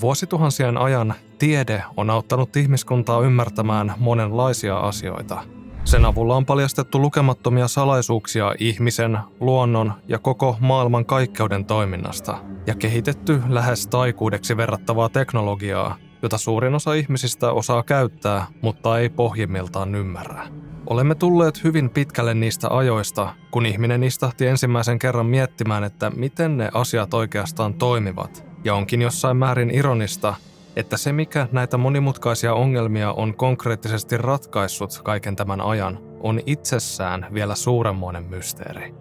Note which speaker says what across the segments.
Speaker 1: Vuosituhansien ajan tiede on auttanut ihmiskuntaa ymmärtämään monenlaisia asioita. Sen avulla on paljastettu lukemattomia salaisuuksia ihmisen, luonnon ja koko maailman kaikkeuden toiminnasta ja kehitetty lähes taikuudeksi verrattavaa teknologiaa, jota suurin osa ihmisistä osaa käyttää, mutta ei pohjimmiltaan ymmärrä. Olemme tulleet hyvin pitkälle niistä ajoista, kun ihminen istahti ensimmäisen kerran miettimään, että miten ne asiat oikeastaan toimivat. Ja onkin jossain määrin ironista, että se mikä näitä monimutkaisia ongelmia on konkreettisesti ratkaissut kaiken tämän ajan, on itsessään vielä suuremmoinen mysteeri.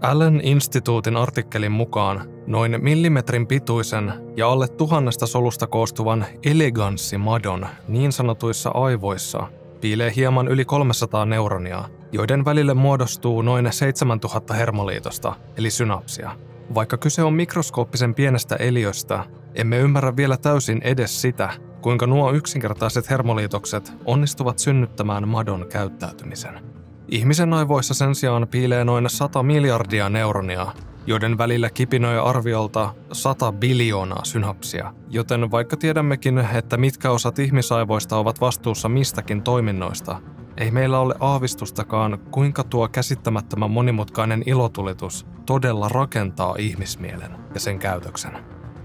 Speaker 1: Allen Instituutin artikkelin mukaan noin millimetrin pituisen ja alle tuhannesta solusta koostuvan eleganssimadon niin sanotuissa aivoissa piilee hieman yli 300 neuronia, joiden välille muodostuu noin 7000 hermoliitosta, eli synapsia. Vaikka kyse on mikroskooppisen pienestä eliöstä, emme ymmärrä vielä täysin edes sitä, kuinka nuo yksinkertaiset hermoliitokset onnistuvat synnyttämään madon käyttäytymisen. Ihmisen aivoissa sen sijaan piilee noin 100 miljardia neuronia, joiden välillä kipinöi arviolta 100 biljoonaa synapsia, joten vaikka tiedämmekin, että mitkä osat ihmisaivoista ovat vastuussa mistäkin toiminnoista, ei meillä ole aavistustakaan, kuinka tuo käsittämättömän monimutkainen ilotulitus todella rakentaa ihmismielen ja sen käytöksen.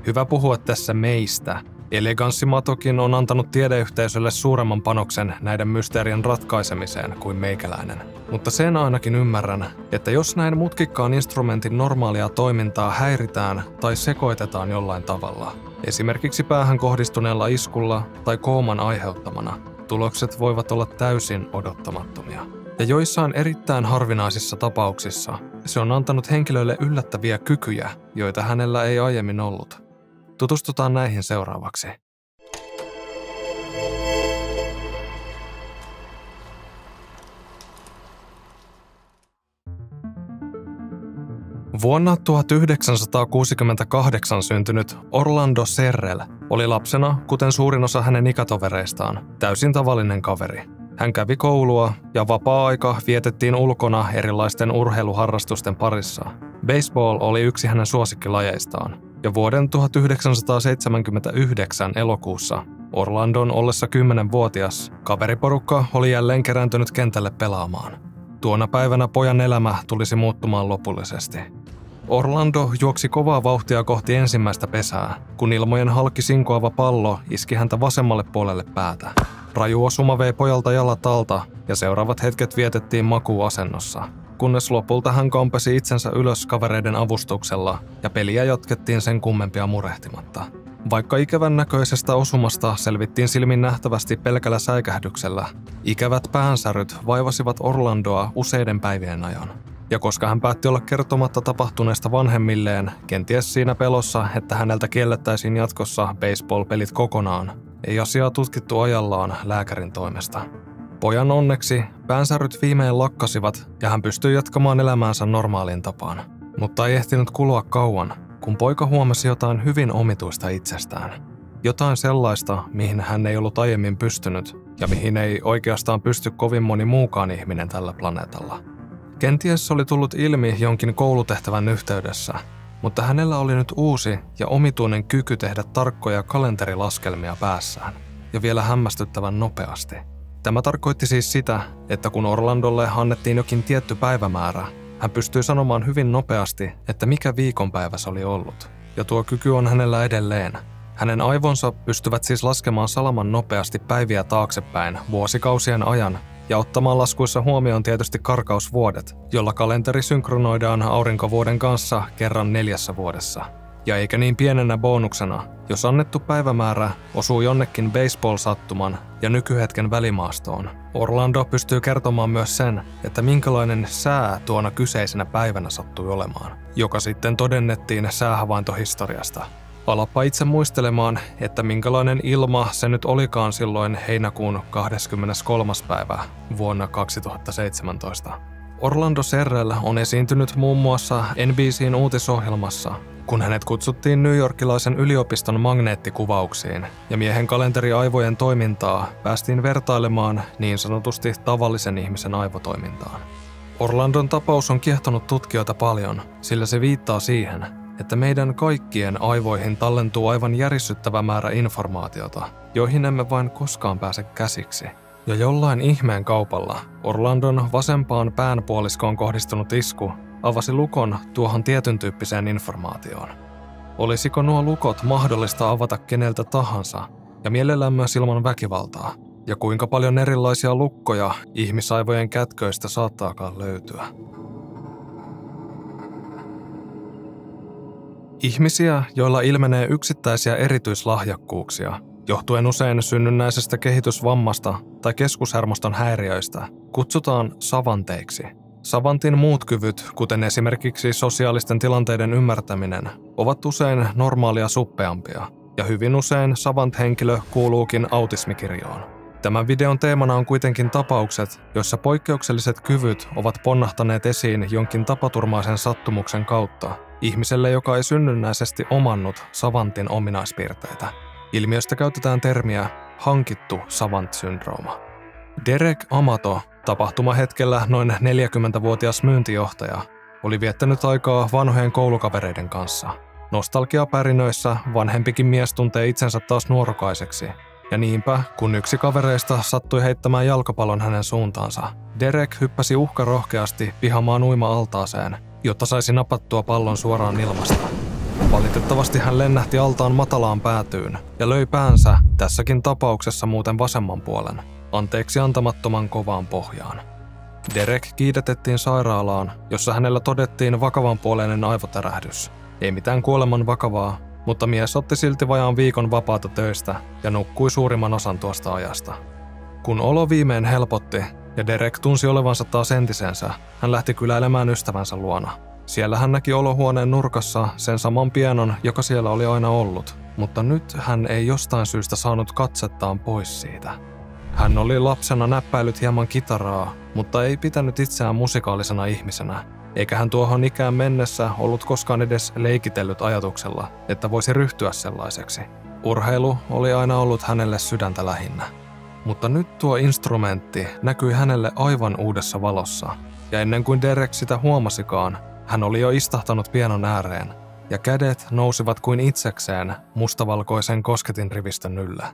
Speaker 1: Hyvä puhua tässä meistä. Eleganssimatokin on antanut tiedeyhteisölle suuremman panoksen näiden mysteerien ratkaisemiseen kuin meikäläinen. Mutta sen ainakin ymmärrän, että jos näin mutkikkaan instrumentin normaalia toimintaa häiritään tai sekoitetaan jollain tavalla, esimerkiksi päähän kohdistuneella iskulla tai kooman aiheuttamana, tulokset voivat olla täysin odottamattomia. Ja joissain erittäin harvinaisissa tapauksissa se on antanut henkilölle yllättäviä kykyjä, joita hänellä ei aiemmin ollut. Tutustutaan näihin seuraavaksi. Vuonna 1968 syntynyt Orlando Serrel oli lapsena, kuten suurin osa hänen ikätovereistaan, täysin tavallinen kaveri. Hän kävi koulua ja vapaa-aika vietettiin ulkona erilaisten urheiluharrastusten parissa. Baseball oli yksi hänen suosikkilajeistaan, ja vuoden 1979 elokuussa Orlandon ollessa 10-vuotias kaveriporukka oli jälleen kerääntynyt kentälle pelaamaan. Tuona päivänä pojan elämä tulisi muuttumaan lopullisesti. Orlando juoksi kovaa vauhtia kohti ensimmäistä pesää, kun ilmojen halki sinkoava pallo iski häntä vasemmalle puolelle päätä. Raju osuma vei pojalta jalat alta ja seuraavat hetket vietettiin makuuasennossa, kunnes lopulta hän kampesi itsensä ylös kavereiden avustuksella ja peliä jatkettiin sen kummempia murehtimatta. Vaikka ikävän näköisestä osumasta selvittiin silmin nähtävästi pelkällä säikähdyksellä, ikävät päänsäryt vaivasivat Orlandoa useiden päivien ajan. Ja koska hän päätti olla kertomatta tapahtuneesta vanhemmilleen, kenties siinä pelossa, että häneltä kiellettäisiin jatkossa baseball-pelit kokonaan, ei asiaa tutkittu ajallaan lääkärin toimesta. Pojan onneksi päänsäryt viimein lakkasivat ja hän pystyi jatkamaan elämäänsä normaaliin tapaan. Mutta ei ehtinyt kulua kauan, kun poika huomasi jotain hyvin omituista itsestään. Jotain sellaista, mihin hän ei ollut aiemmin pystynyt ja mihin ei oikeastaan pysty kovin moni muukaan ihminen tällä planeetalla. Kenties oli tullut ilmi jonkin koulutehtävän yhteydessä, mutta hänellä oli nyt uusi ja omituinen kyky tehdä tarkkoja kalenterilaskelmia päässään, ja vielä hämmästyttävän nopeasti. Tämä tarkoitti siis sitä, että kun Orlandolle annettiin jokin tietty päivämäärä, hän pystyi sanomaan hyvin nopeasti, että mikä viikonpäivä se oli ollut. Ja tuo kyky on hänellä edelleen. Hänen aivonsa pystyvät siis laskemaan salaman nopeasti päiviä taaksepäin vuosikausien ajan ja ottamaan laskuissa huomioon tietysti karkausvuodet, jolla kalenteri synkronoidaan aurinkovuoden kanssa kerran neljässä vuodessa. Ja eikä niin pienenä bonuksena, jos annettu päivämäärä osuu jonnekin baseball-sattuman ja nykyhetken välimaastoon. Orlando pystyy kertomaan myös sen, että minkälainen sää tuona kyseisenä päivänä sattui olemaan, joka sitten todennettiin säähavaintohistoriasta. Alappa itse muistelemaan, että minkälainen ilma se nyt olikaan silloin heinäkuun 23. päivä vuonna 2017. Orlando Serrell on esiintynyt muun muassa NBCin uutisohjelmassa, kun hänet kutsuttiin New Yorkilaisen yliopiston magneettikuvauksiin ja miehen kalenteriaivojen toimintaa päästiin vertailemaan niin sanotusti tavallisen ihmisen aivotoimintaan. Orlandon tapaus on kiehtonut tutkijoita paljon, sillä se viittaa siihen, että meidän kaikkien aivoihin tallentuu aivan järisyttävä määrä informaatiota, joihin emme vain koskaan pääse käsiksi. Ja jollain ihmeen kaupalla Orlandon vasempaan päänpuoliskoon kohdistunut isku avasi lukon tuohon tietyn tyyppiseen informaatioon. Olisiko nuo lukot mahdollista avata keneltä tahansa, ja mielellään myös ilman väkivaltaa, ja kuinka paljon erilaisia lukkoja ihmisaivojen kätköistä saattaakaan löytyä. Ihmisiä, joilla ilmenee yksittäisiä erityislahjakkuuksia, johtuen usein synnynnäisestä kehitysvammasta tai keskushermoston häiriöistä, kutsutaan savanteiksi. Savantin muut kyvyt, kuten esimerkiksi sosiaalisten tilanteiden ymmärtäminen, ovat usein normaalia suppeampia, ja hyvin usein savant-henkilö kuuluukin autismikirjoon. Tämän videon teemana on kuitenkin tapaukset, joissa poikkeukselliset kyvyt ovat ponnahtaneet esiin jonkin tapaturmaisen sattumuksen kautta ihmiselle, joka ei synnynnäisesti omannut savantin ominaispiirteitä. Ilmiöstä käytetään termiä hankittu savant-syndrooma. Derek Amato, tapahtumahetkellä noin 40-vuotias myyntijohtaja, oli viettänyt aikaa vanhojen koulukavereiden kanssa. Nostalgiapärinöissä vanhempikin mies tuntee itsensä taas nuorokaiseksi ja niinpä, kun yksi kavereista sattui heittämään jalkapallon hänen suuntaansa, Derek hyppäsi uhkarohkeasti pihamaan uima-altaaseen, jotta saisi napattua pallon suoraan ilmasta. Valitettavasti hän lennähti altaan matalaan päätyyn ja löi päänsä, tässäkin tapauksessa muuten vasemman puolen, anteeksi antamattoman kovaan pohjaan. Derek kiidetettiin sairaalaan, jossa hänellä todettiin vakavanpuoleinen aivotärähdys. Ei mitään kuoleman vakavaa, mutta mies otti silti vajaan viikon vapaata töistä ja nukkui suurimman osan tuosta ajasta. Kun olo viimein helpotti ja Derek tunsi olevansa taas entisensä, hän lähti kyläilemään ystävänsä luona. Siellä hän näki olohuoneen nurkassa sen saman pianon, joka siellä oli aina ollut, mutta nyt hän ei jostain syystä saanut katsettaan pois siitä. Hän oli lapsena näppäilyt hieman kitaraa, mutta ei pitänyt itseään musikaalisena ihmisenä, eikä hän tuohon ikään mennessä ollut koskaan edes leikitellyt ajatuksella, että voisi ryhtyä sellaiseksi. Urheilu oli aina ollut hänelle sydäntä lähinnä. Mutta nyt tuo instrumentti näkyi hänelle aivan uudessa valossa, ja ennen kuin Derek sitä huomasikaan, hän oli jo istahtanut pianon ääreen, ja kädet nousivat kuin itsekseen mustavalkoisen kosketinrivistön yllä.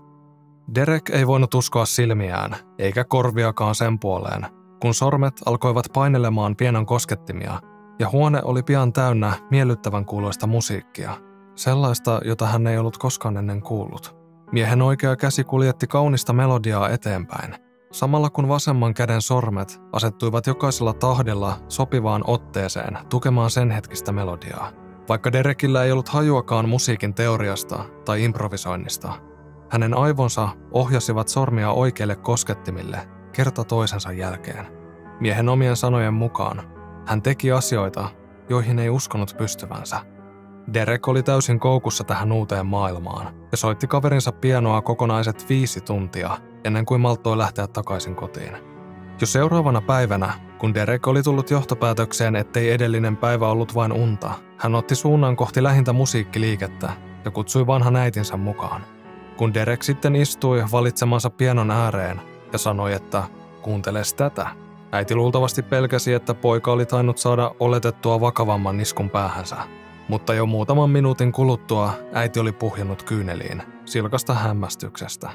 Speaker 1: Derek ei voinut uskoa silmiään, eikä korviakaan sen puoleen, kun sormet alkoivat painelemaan pienon koskettimia, ja huone oli pian täynnä miellyttävän kuuloista musiikkia, sellaista, jota hän ei ollut koskaan ennen kuullut. Miehen oikea käsi kuljetti kaunista melodiaa eteenpäin, samalla kun vasemman käden sormet asettuivat jokaisella tahdella sopivaan otteeseen tukemaan sen hetkistä melodiaa. Vaikka Derekillä ei ollut hajuakaan musiikin teoriasta tai improvisoinnista, hänen aivonsa ohjasivat sormia oikeille koskettimille kerta toisensa jälkeen. Miehen omien sanojen mukaan hän teki asioita, joihin ei uskonut pystyvänsä. Derek oli täysin koukussa tähän uuteen maailmaan ja soitti kaverinsa pianoa kokonaiset viisi tuntia ennen kuin malttoi lähteä takaisin kotiin. Jo seuraavana päivänä, kun Derek oli tullut johtopäätökseen, ettei edellinen päivä ollut vain unta, hän otti suunnan kohti lähintä musiikkiliikettä ja kutsui vanhan äitinsä mukaan. Kun Derek sitten istui valitsemansa pianon ääreen, ja sanoi, että kuunteles tätä. Äiti luultavasti pelkäsi, että poika oli tainnut saada oletettua vakavamman niskun päähänsä. Mutta jo muutaman minuutin kuluttua äiti oli puhjennut kyyneliin, silkasta hämmästyksestä.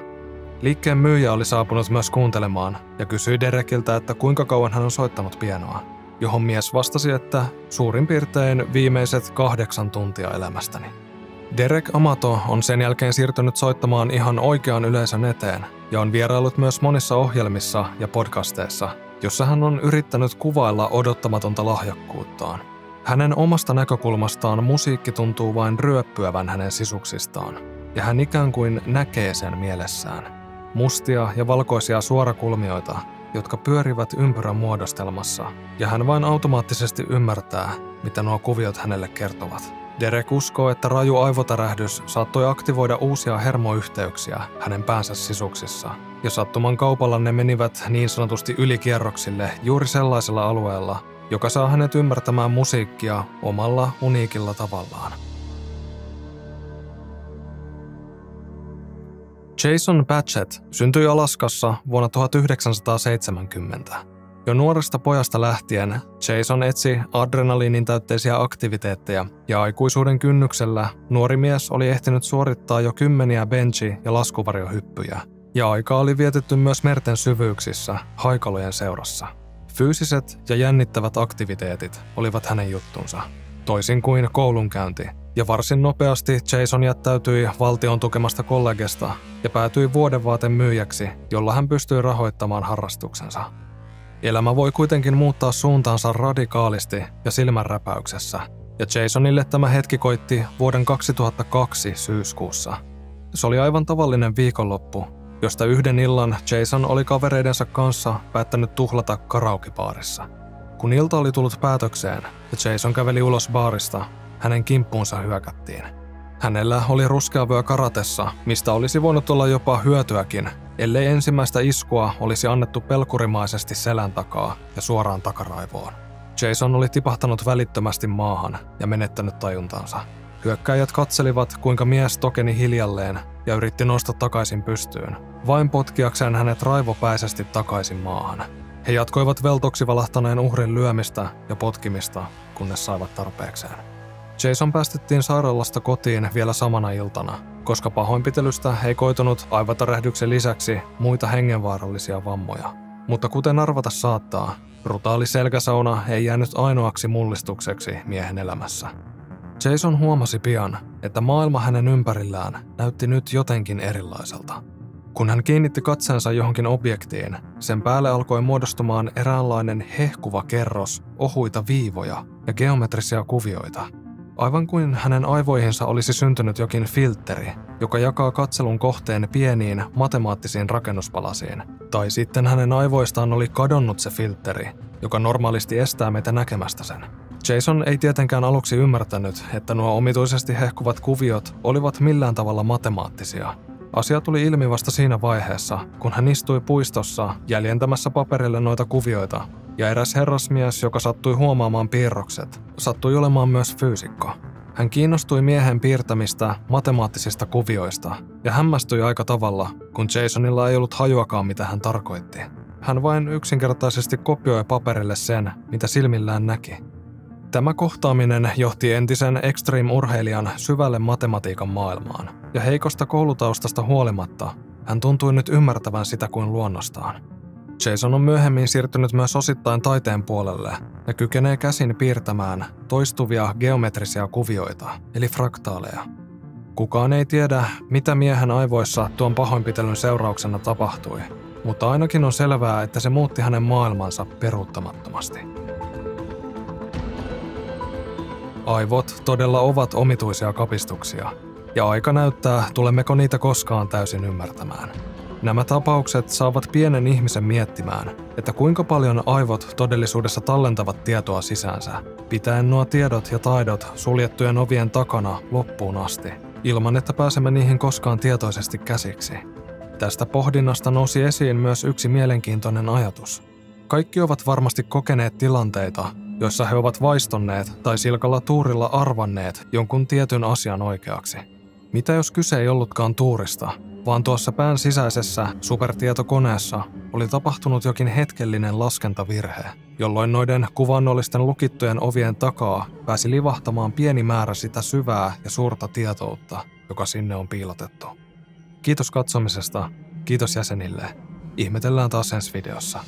Speaker 1: Liikkeen myyjä oli saapunut myös kuuntelemaan ja kysyi Derekiltä, että kuinka kauan hän on soittanut pienoa, johon mies vastasi, että suurin piirtein viimeiset kahdeksan tuntia elämästäni. Derek Amato on sen jälkeen siirtynyt soittamaan ihan oikean yleisön eteen ja on vierailut myös monissa ohjelmissa ja podcasteissa, jossa hän on yrittänyt kuvailla odottamatonta lahjakkuuttaan. Hänen omasta näkökulmastaan musiikki tuntuu vain ryöppyävän hänen sisuksistaan, ja hän ikään kuin näkee sen mielessään. Mustia ja valkoisia suorakulmioita, jotka pyörivät ympyrän muodostelmassa, ja hän vain automaattisesti ymmärtää, mitä nuo kuviot hänelle kertovat. Derek uskoo, että raju aivotärähdys saattoi aktivoida uusia hermoyhteyksiä hänen päänsä sisuksissa, ja sattuman kaupalla ne menivät niin sanotusti ylikierroksille juuri sellaisella alueella, joka saa hänet ymmärtämään musiikkia omalla uniikilla tavallaan. Jason Patchett syntyi Alaskassa vuonna 1970. Jo nuoresta pojasta lähtien Jason etsi adrenaliinin täytteisiä aktiviteetteja ja aikuisuuden kynnyksellä nuori mies oli ehtinyt suorittaa jo kymmeniä benchi- ja laskuvarjohyppyjä. Ja aikaa oli vietetty myös merten syvyyksissä haikalojen seurassa. Fyysiset ja jännittävät aktiviteetit olivat hänen juttunsa, toisin kuin koulunkäynti. Ja varsin nopeasti Jason jättäytyi valtion tukemasta kollegesta ja päätyi vuodenvaatemyyjäksi, jolla hän pystyi rahoittamaan harrastuksensa. Elämä voi kuitenkin muuttaa suuntaansa radikaalisti ja silmänräpäyksessä, ja Jasonille tämä hetki koitti vuoden 2002 syyskuussa. Se oli aivan tavallinen viikonloppu, josta yhden illan Jason oli kavereidensa kanssa päättänyt tuhlata karaokebaarissa. Kun ilta oli tullut päätökseen ja Jason käveli ulos baarista, hänen kimppuunsa hyökättiin. Hänellä oli ruskeavyö karatessa, mistä olisi voinut olla jopa hyötyäkin, ellei ensimmäistä iskua olisi annettu pelkurimaisesti selän takaa ja suoraan takaraivoon. Jason oli tipahtanut välittömästi maahan ja menettänyt tajuntansa. Hyökkäjät katselivat, kuinka mies tokeni hiljalleen ja yritti nousta takaisin pystyyn, vain potkiakseen hänet raivopäisesti takaisin maahan. He jatkoivat veltoksi valahtaneen uhrin lyömistä ja potkimista, kunnes saivat tarpeekseen. Jason päästettiin sairaalasta kotiin vielä samana iltana, koska pahoinpitelystä ei koitunut aivotärähdyksen lisäksi muita hengenvaarallisia vammoja. Mutta kuten arvata saattaa, brutaali selkäsauna ei jäänyt ainoaksi mullistukseksi miehen elämässä. Jason huomasi pian, että maailma hänen ympärillään näytti nyt jotenkin erilaiselta. Kun hän kiinnitti katseensa johonkin objektiin, sen päälle alkoi muodostumaan eräänlainen hehkuva kerros ohuita viivoja ja geometrisia kuvioita. Aivan kuin hänen aivoihinsa olisi syntynyt jokin filtteri, joka jakaa katselun kohteen pieniin matemaattisiin rakennuspalasiin. Tai sitten hänen aivoistaan oli kadonnut se filtteri, joka normaalisti estää meitä näkemästä sen. Jason ei tietenkään aluksi ymmärtänyt, että nuo omituisesti hehkuvat kuviot olivat millään tavalla matemaattisia. Asia tuli ilmi vasta siinä vaiheessa, kun hän istui puistossa jäljentämässä paperille noita kuvioita, ja eräs herrasmies, joka sattui huomaamaan piirrokset, sattui olemaan myös fyysikko. Hän kiinnostui miehen piirtämistä matemaattisista kuvioista ja hämmästyi aika tavalla, kun Jasonilla ei ollut hajuakaan mitä hän tarkoitti. Hän vain yksinkertaisesti kopioi paperille sen, mitä silmillään näki. Tämä kohtaaminen johti entisen extreme-urheilijan syvälle matematiikan maailmaan, ja heikosta koulutaustasta huolimatta hän tuntui nyt ymmärtävän sitä kuin luonnostaan. Jason on myöhemmin siirtynyt myös osittain taiteen puolelle ja kykenee käsin piirtämään toistuvia geometrisia kuvioita, eli fraktaaleja. Kukaan ei tiedä, mitä miehen aivoissa tuon pahoinpitelyn seurauksena tapahtui, mutta ainakin on selvää, että se muutti hänen maailmansa peruuttamattomasti. Aivot todella ovat omituisia kapistuksia, ja aika näyttää, tulemmeko niitä koskaan täysin ymmärtämään. Nämä tapaukset saavat pienen ihmisen miettimään, että kuinka paljon aivot todellisuudessa tallentavat tietoa sisäänsä, pitäen nuo tiedot ja taidot suljettujen ovien takana loppuun asti, ilman että pääsemme niihin koskaan tietoisesti käsiksi. Tästä pohdinnasta nousi esiin myös yksi mielenkiintoinen ajatus. Kaikki ovat varmasti kokeneet tilanteita, joissa he ovat vaistonneet tai silkalla tuurilla arvanneet jonkun tietyn asian oikeaksi. Mitä jos kyse ei ollutkaan tuurista, vaan tuossa pään sisäisessä supertietokoneessa oli tapahtunut jokin hetkellinen laskentavirhe, jolloin noiden kuvannollisten lukittujen ovien takaa pääsi livahtamaan pieni määrä sitä syvää ja suurta tietoutta, joka sinne on piilotettu. Kiitos katsomisesta, kiitos jäsenille. Ihmetellään taas ensi videossa.